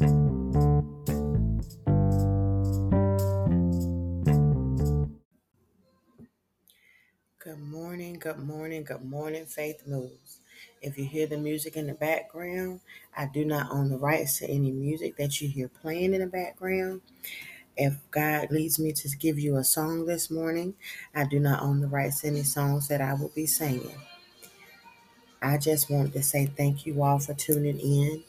Good morning, good morning, good morning, Faith Moves. If you hear the music in the background, I do not own the rights to any music that you hear playing in the background. If God leads me to give you a song this morning, I do not own the rights to any songs that I will be singing. I just want to say thank you all for tuning in.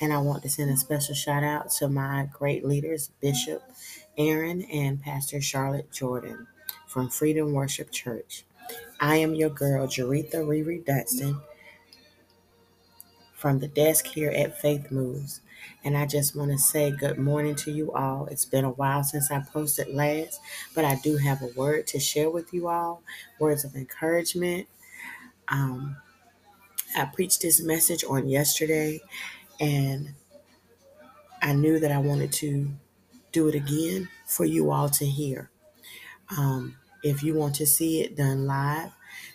And I want to send a special shout out to my great leaders, Bishop Aaron and Pastor Charlotte Jordan from Freedom Worship Church. I am your girl, Jerretha Rere Dunston, from the desk here at Faith Moves. And I just want to say good morning to you all. It's been a while since I posted last, but I do have a word to share with you all words of encouragement. Um, I preached this message on yesterday, and I knew that I wanted to do it again for you all to hear. Um, if you want to see it done live,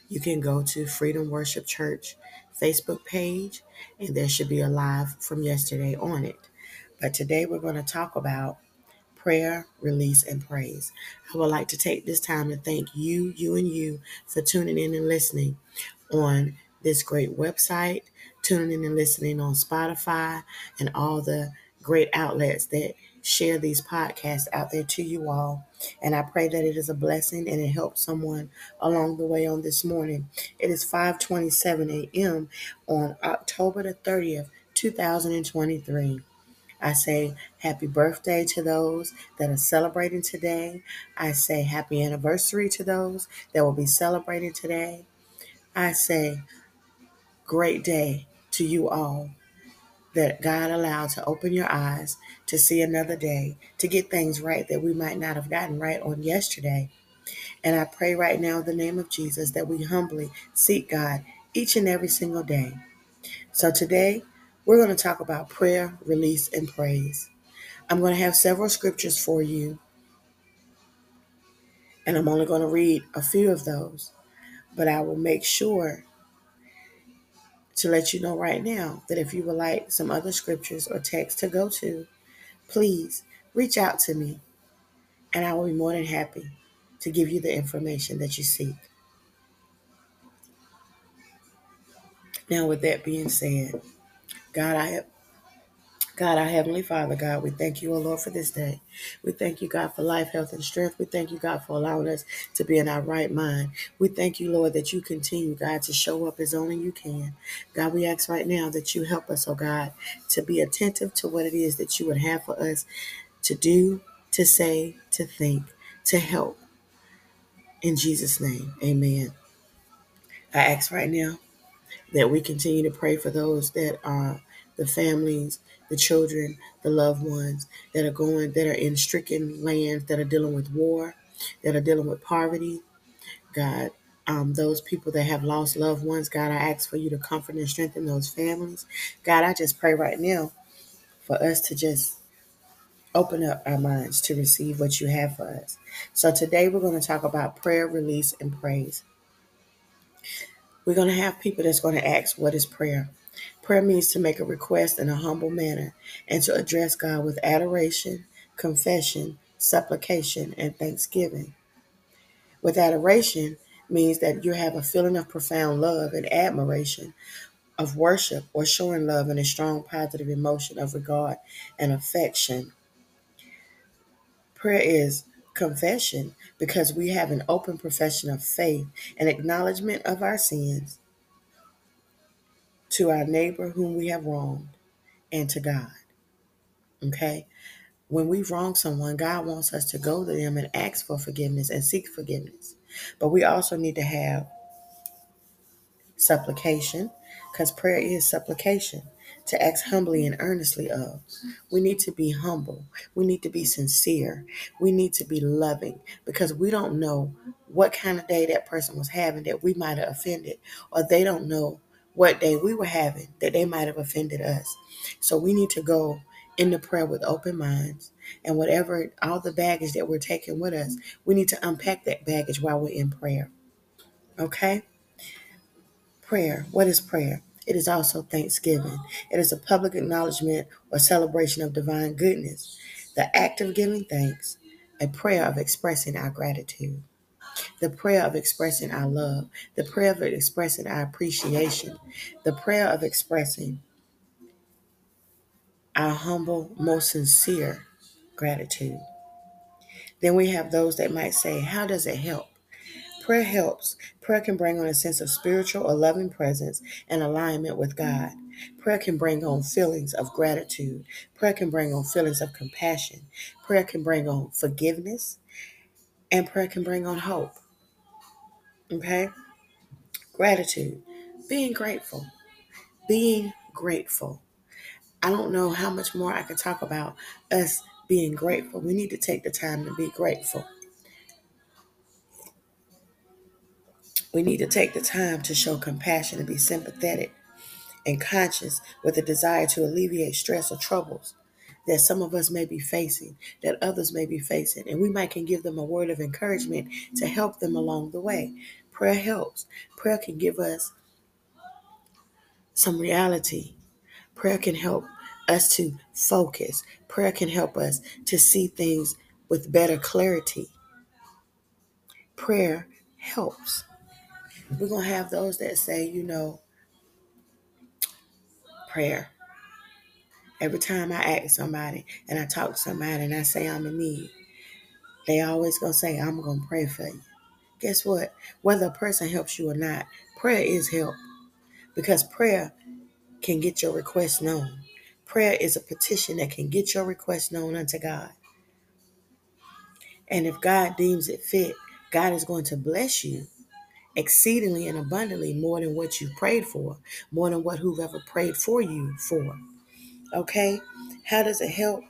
you can go to Freedom Worship Church Facebook page, and there should be a live from yesterday on it. But today we're going to talk about prayer, release, and praise. I would like to take this time to thank you, you, and you for tuning in and listening on this great website, tuning in and listening on Spotify, and all the great outlets that share these podcasts out there to you all. And I pray that it is a blessing and it helps someone along the way on this morning. It is 5:27 a.m. on October the 30th, 2023. I say happy birthday to those that are celebrating today. I say happy anniversary to those that will be celebrating today. I say great day to you all that God allowed to open your eyes to see another day, to get things right that we might not have gotten right on yesterday. And I pray right now in the name of Jesus that we humbly seek God each and every single day. So today, we're going to talk about prayer, release, and praise. I'm going to have several scriptures for you, and I'm only going to read a few of those, but I will make sure to let you know right now that if you would like some other scriptures or text to go to, please reach out to me and I will be more than happy to give you the information that you seek. Now, with that being said, God, I have God, our Heavenly Father, God, we thank you, O Lord, for this day. We thank you, God, for life, health, and strength. We thank you, God, for allowing us to be in our right mind. We thank you, Lord, that you continue, God, to show up as only you can. God, we ask right now that you help us, oh God, to be attentive to what it is that you would have for us to do, to say, to think, to help. In Jesus' name, amen. I ask right now that we continue to pray for those that are the families, the children, the loved ones that are going, that are in stricken lands, that are dealing with war, that are dealing with poverty. God, um, those people that have lost loved ones, God, I ask for you to comfort and strengthen those families. God, I just pray right now for us to just open up our minds to receive what you have for us. So today we're going to talk about prayer, release, and praise. We're going to have people that's going to ask, What is prayer? Prayer means to make a request in a humble manner and to address God with adoration, confession, supplication, and thanksgiving. With adoration means that you have a feeling of profound love and admiration, of worship, or showing love and a strong positive emotion of regard and affection. Prayer is confession because we have an open profession of faith and acknowledgement of our sins to our neighbor whom we have wronged and to God. Okay? When we've wronged someone, God wants us to go to them and ask for forgiveness and seek forgiveness. But we also need to have supplication because prayer is supplication to ask humbly and earnestly of. We need to be humble. We need to be sincere. We need to be loving because we don't know what kind of day that person was having that we might have offended, or they don't know what day we were having that they might have offended us. So we need to go into prayer with open minds and whatever all the baggage that we're taking with us, we need to unpack that baggage while we're in prayer. Okay? Prayer. What is prayer? It is also thanksgiving. It is a public acknowledgement or celebration of divine goodness. The act of giving thanks, a prayer of expressing our gratitude, the prayer of expressing our love, the prayer of expressing our appreciation, the prayer of expressing our humble, most sincere gratitude. Then we have those that might say, How does it help? Prayer helps. Prayer can bring on a sense of spiritual or loving presence and alignment with God. Prayer can bring on feelings of gratitude. Prayer can bring on feelings of compassion. Prayer can bring on forgiveness. And prayer can bring on hope. Okay? Gratitude. Being grateful. Being grateful. I don't know how much more I can talk about us being grateful. We need to take the time to be grateful. We need to take the time to show compassion and be sympathetic and conscious with a desire to alleviate stress or troubles that some of us may be facing, that others may be facing. And we might can give them a word of encouragement to help them along the way. Prayer helps. Prayer can give us some reality. Prayer can help us to focus. Prayer can help us to see things with better clarity. Prayer helps. We're going to have those that say, you know, prayer. Every time I ask somebody and I talk to somebody and I say I'm in need, they always to say, I'm to pray for you. Guess what? Whether a person helps you or not, prayer is help because prayer can get your request known. Prayer is a petition that can get your request known unto God. And if God deems it fit, God is going to bless you exceedingly and abundantly more than what you prayed for, more than what whoever prayed for you for. Okay? How does it help?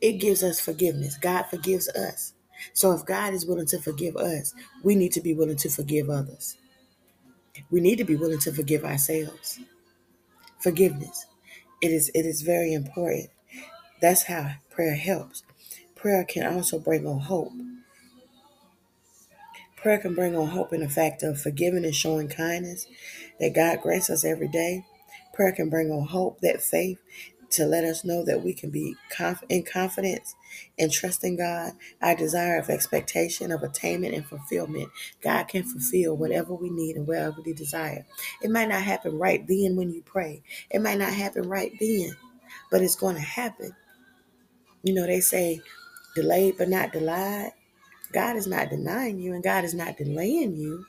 It gives us forgiveness. God forgives us. So if God is willing to forgive us, we need to be willing to forgive others. We need to be willing to forgive ourselves. Forgiveness. It is it is very important. That's how prayer helps. Prayer can also bring on hope. Prayer can bring on hope in the fact of forgiving and showing kindness that God grants us every day. Prayer can bring on hope, that faith to let us know that we can be in confidence and trust in God. Our desire of expectation of attainment and fulfillment. God can fulfill whatever we need and wherever we desire. It might not happen right then when you pray. It might not happen right then, but it's going to happen. You know, they say delayed but not denied. God is not denying you and God is not delaying you.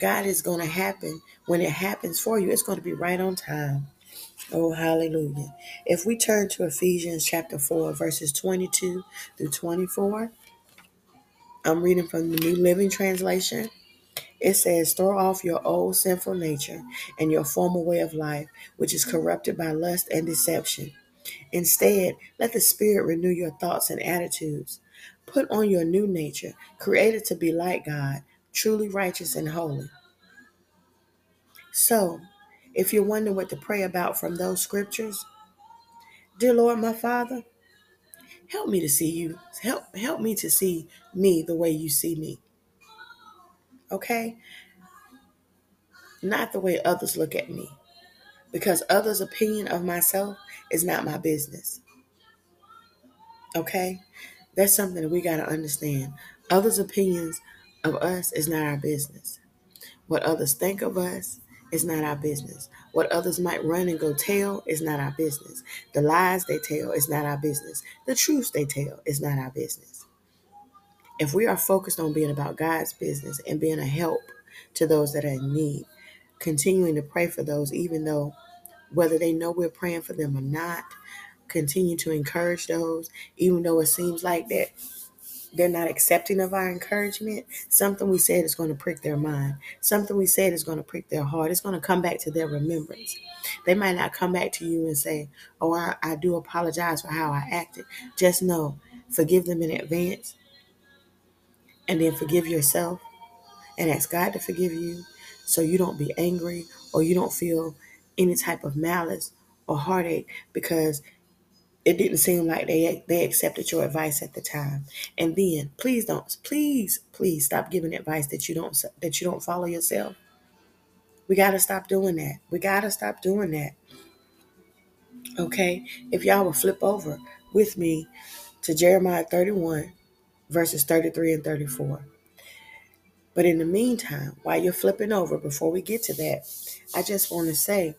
God is going to happen when it happens for you. It's going to be right on time. Oh, hallelujah. If we turn to Ephesians chapter 4, verses 22 through 24, I'm reading from the New Living Translation. It says, Throw off your old sinful nature and your former way of life, which is corrupted by lust and deception. Instead, let the Spirit renew your thoughts and attitudes. Put on your new nature, created to be like God, truly righteous and holy. So, if you're wondering what to pray about from those scriptures, dear Lord, my Father, help me to see you. Help help me to see me the way you see me. Okay? Not the way others look at me. Because others' opinion of myself is not my business. Okay? That's something that we got to understand. Others' opinions of us is not our business. What others think of us is not our business. What others might run and go tell is not our business. The lies they tell is not our business. The truths they tell is not our business. If we are focused on being about God's business and being a help to those that are in need, continuing to pray for those, even though whether they know we're praying for them or not, continue to encourage those, even though it seems like that they're not accepting of our encouragement, something we said is going to prick their mind. Something we said is going to prick their heart. It's going to come back to their remembrance. They might not come back to you and say, Oh, I, I do apologize for how I acted. Just know, forgive them in advance and then forgive yourself and ask God to forgive you so you don't be angry or you don't feel any type of malice or heartache because it didn't seem like they they accepted your advice at the time. And then please don't please please stop giving advice that you don't that you don't follow yourself. We got to stop doing that. We got to stop doing that. Okay? If y'all will flip over with me to Jeremiah 31, verses 33 and 34. But in the meantime, while you're flipping over, before we get to that, I just want to say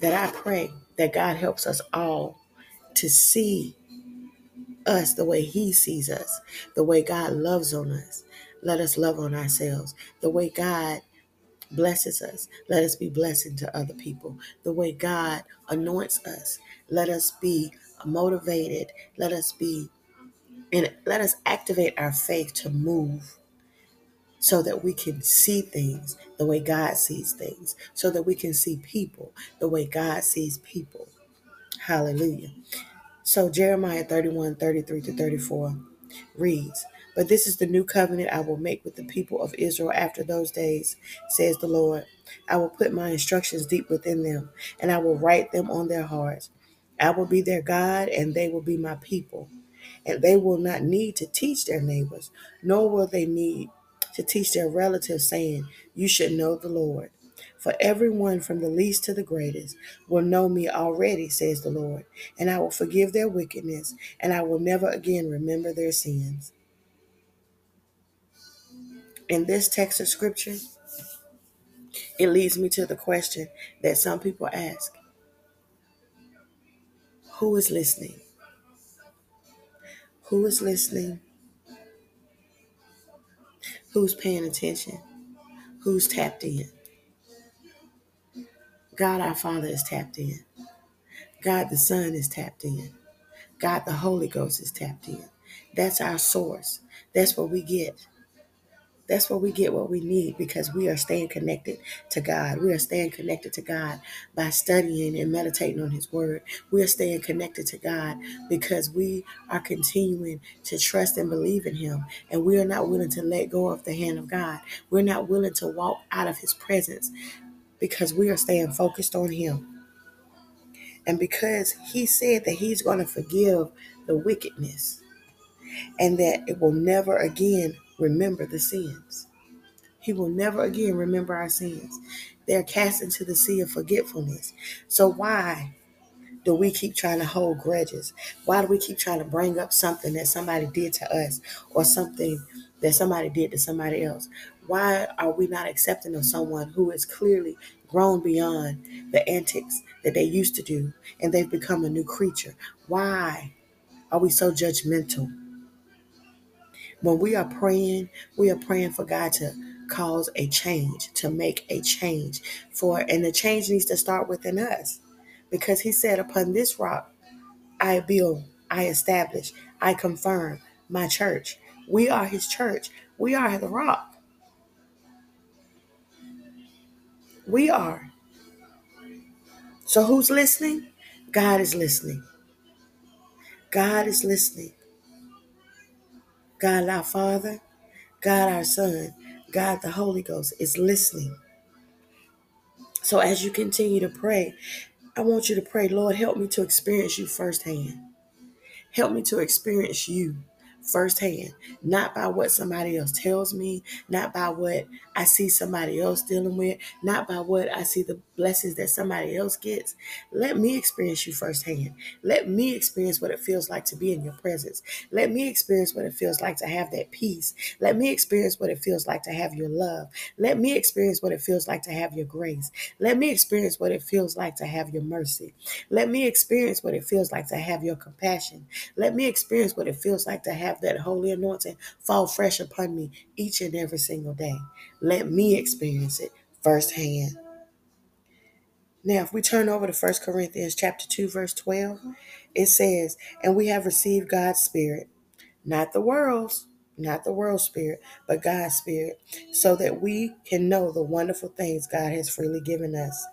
that I pray that God helps us all to see us the way He sees us, the way God loves on us. Let us love on ourselves, the way God blesses us. Let us be blessing to other people, the way God anoints us. Let us be motivated. Let us be and let us activate our faith to move so that we can see things the way God sees things, so that we can see people the way God sees people. Hallelujah. So Jeremiah 31 33 to 34 reads, But this is the new covenant I will make with the people of Israel after those days, says the Lord. I will put my instructions deep within them, and I will write them on their hearts. I will be their God, and they will be my people. And they will not need to teach their neighbors, nor will they need to teach their relatives, saying, You should know the Lord. For everyone from the least to the greatest will know me already, says the Lord, and I will forgive their wickedness, and I will never again remember their sins. In this text of scripture, it leads me to the question that some people ask Who is listening? Who is listening? Who's paying attention? Who's tapped in? God our Father is tapped in. God the Son is tapped in. God the Holy Ghost is tapped in. That's our source. That's what we get. That's where we get what we need because we are staying connected to God. We are staying connected to God by studying and meditating on His Word. We are staying connected to God because we are continuing to trust and believe in Him. And we are not willing to let go of the hand of God. We're not willing to walk out of His presence because we are staying focused on Him. And because He said that He's going to forgive the wickedness and that it will never again remember the sins. He will never again remember our sins. They're cast into the sea of forgetfulness. So why do we keep trying to hold grudges? Why do we keep trying to bring up something that somebody did to us or something that somebody did to somebody else? Why are we not accepting of someone who is clearly grown beyond the antics that they used to do and they've become a new creature? Why are we so judgmental? When we are praying, we are praying for God to cause a change, to make a change for and the change needs to start within us. Because he said, Upon this rock I build, I establish, I confirm my church. We are his church. We are the rock. We are. So who's listening? God is listening. God is listening. God our Father, God our Son, God the Holy Ghost is listening. So as you continue to pray, I want you to pray, Lord, help me to experience you firsthand. Help me to experience you firsthand, not by what somebody else tells me, not by what I see somebody else dealing with, not by what I see the blessings that somebody else gets. Let me experience you firsthand. Let me experience what it feels like to be in your presence. Let me experience what it feels like to have that peace. Let me experience what it feels like to have your love. Let me experience what it feels like to have your grace. Let me experience what it feels like to have your mercy. Let me experience what it feels like to have your compassion. Let me experience what it feels like to have that holy anointing fall fresh upon me each and every single day. Let me experience it firsthand. Now, if we turn over to 1 Corinthians chapter 2, verse 12, it says, And we have received God's Spirit, not the world's, not the world's spirit, but God's Spirit, so that we can know the wonderful things God has freely given us.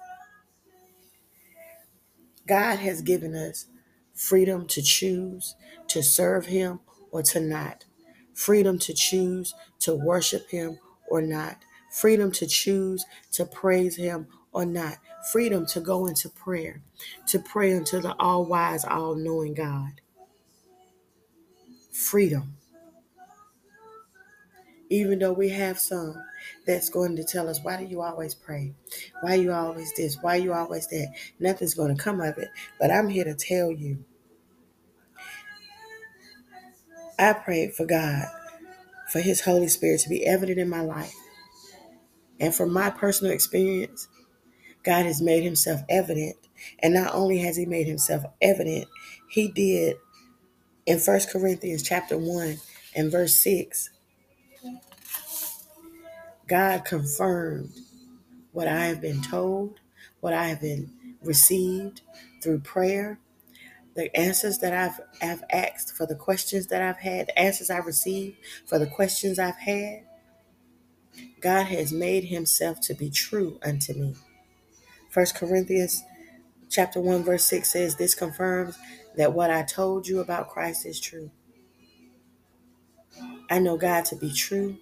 God has given us freedom to choose to serve Him or to not, freedom to choose to worship Him or not, freedom to choose to praise Him or not, freedom to go into prayer, to pray unto the all wise, all knowing God. Freedom. Even though we have some that's going to tell us, why do you always pray? Why you always this? Why you always that? Nothing's going to come of it. But I'm here to tell you, I prayed for God, for His Holy Spirit to be evident in my life. And from my personal experience, God has made Himself evident. And not only has He made Himself evident, He did in First Corinthians chapter 1 and verse 6, God confirmed what I have been told, what I have been received through prayer, the answers that I've, I've asked for the questions that I've had, the answers I've received for the questions I've had. God has made himself to be true unto me. First Corinthians chapter 1 verse 6 says this confirms that what I told you about Christ is true. I know God to be true.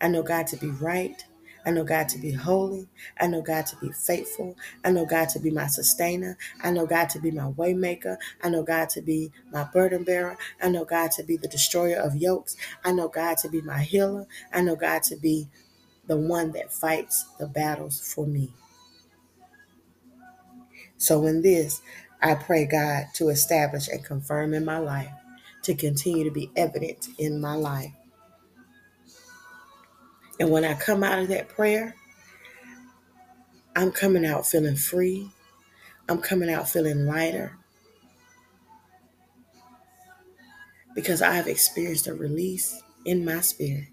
I know God to be right. I know God to be holy. I know God to be faithful. I know God to be my sustainer. I know God to be my waymaker. I know God to be my burden bearer. I know God to be the destroyer of yokes. I know God to be my healer. I know God to be the one that fights the battles for me. So in this, I pray God to establish and confirm in my life, to continue to be evident in my life. And when I come out of that prayer, I'm coming out feeling free. I'm coming out feeling lighter because I've experienced a release in my spirit.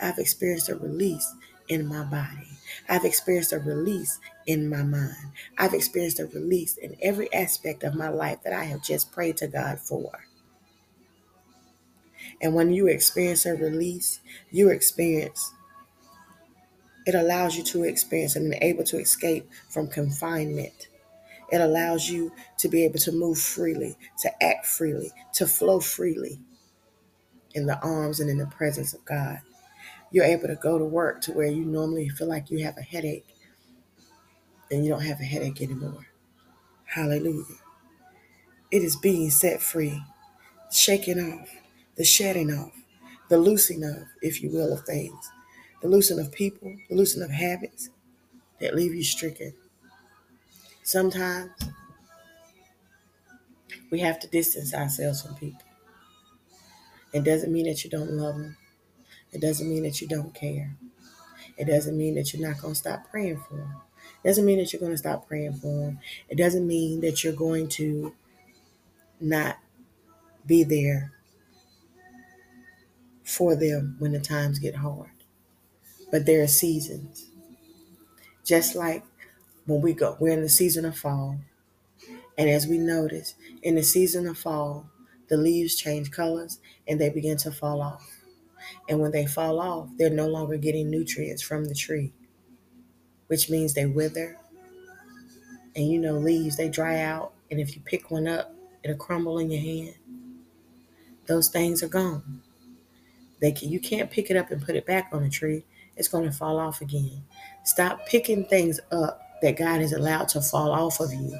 I've experienced a release in my body. I've experienced a release in my mind. I've experienced a release in every aspect of my life that I have just prayed to God for. And when you experience a release, you experience, it allows you to experience and be able to escape from confinement. It allows you to be able to move freely, to act freely, to flow freely in the arms and in the presence of God. You're able to go to work to where you normally feel like you have a headache and you don't have a headache anymore. Hallelujah. It is being set free, shaking off, the shedding off, the loosing of, if you will, of things, the loosening of people, the loosening of habits that leave you stricken. Sometimes we have to distance ourselves from people. It doesn't mean that you don't love them. It doesn't mean that you don't care. It doesn't mean that you're not going to stop praying for them. It doesn't mean that you're going to stop praying for them. It doesn't mean that you're going to not be there for them when the times get hard. But there are seasons. Just like when we go, we're in the season of fall. And as we notice, in the season of fall, the leaves change colors and they begin to fall off. And when they fall off, they're no longer getting nutrients from the tree, which means they wither. And you know, leaves, they dry out. And if you pick one up, it'll crumble in your hand. Those things are gone. They can, you can't pick it up and put it back on the tree. It's going to fall off again. Stop picking things up that God has allowed to fall off of you.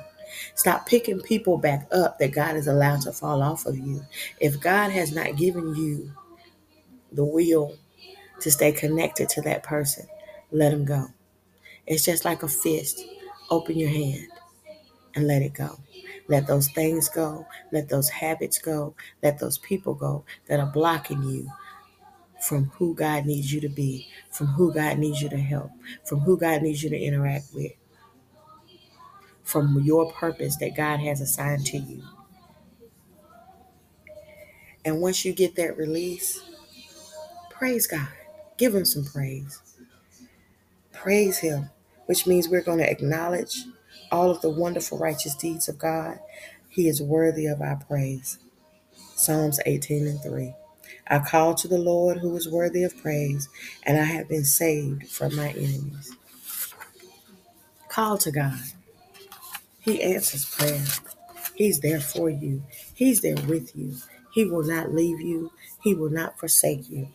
Stop picking people back up that God has allowed to fall off of you. If God has not given you the will to stay connected to that person, let him go. It's just like a fist. Open your hand and let it go. Let those things go. Let those habits go. Let those people go that are blocking you from who God needs you to be, from who God needs you to help, from who God needs you to interact with, from your purpose that God has assigned to you. And once you get that release, praise God. Give Him some praise. Praise Him, which means we're going to acknowledge all of the wonderful, righteous deeds of God. He is worthy of our praise. Psalms 18 and 3. I call to the Lord who is worthy of praise, and I have been saved from my enemies. Call to God. He answers prayer. He's there for you. He's there with you. He will not leave you. He will not forsake you.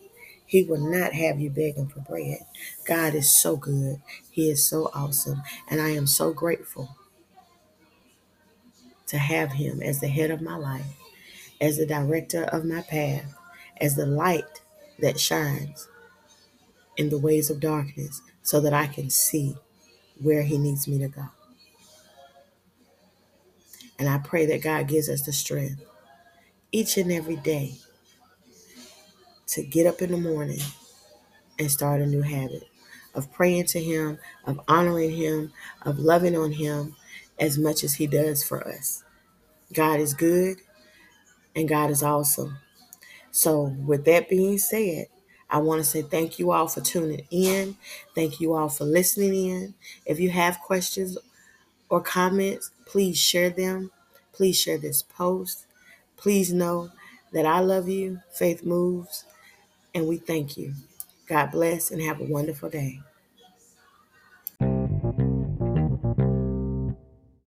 He will not have you begging for bread. God is so good. He is so awesome. And I am so grateful to have Him as the head of my life, as the director of my path, as the light that shines in the ways of darkness so that I can see where He needs me to go. And I pray that God gives us the strength each and every day to get up in the morning and start a new habit of praying to Him, of honoring Him, of loving on Him as much as He does for us. God is good and God is awesome. So, with that being said, I want to say thank you all for tuning in. Thank you all for listening in. If you have questions or comments, please share them. Please share this post. Please know that I love you. Faith moves, and we thank you. God bless and have a wonderful day.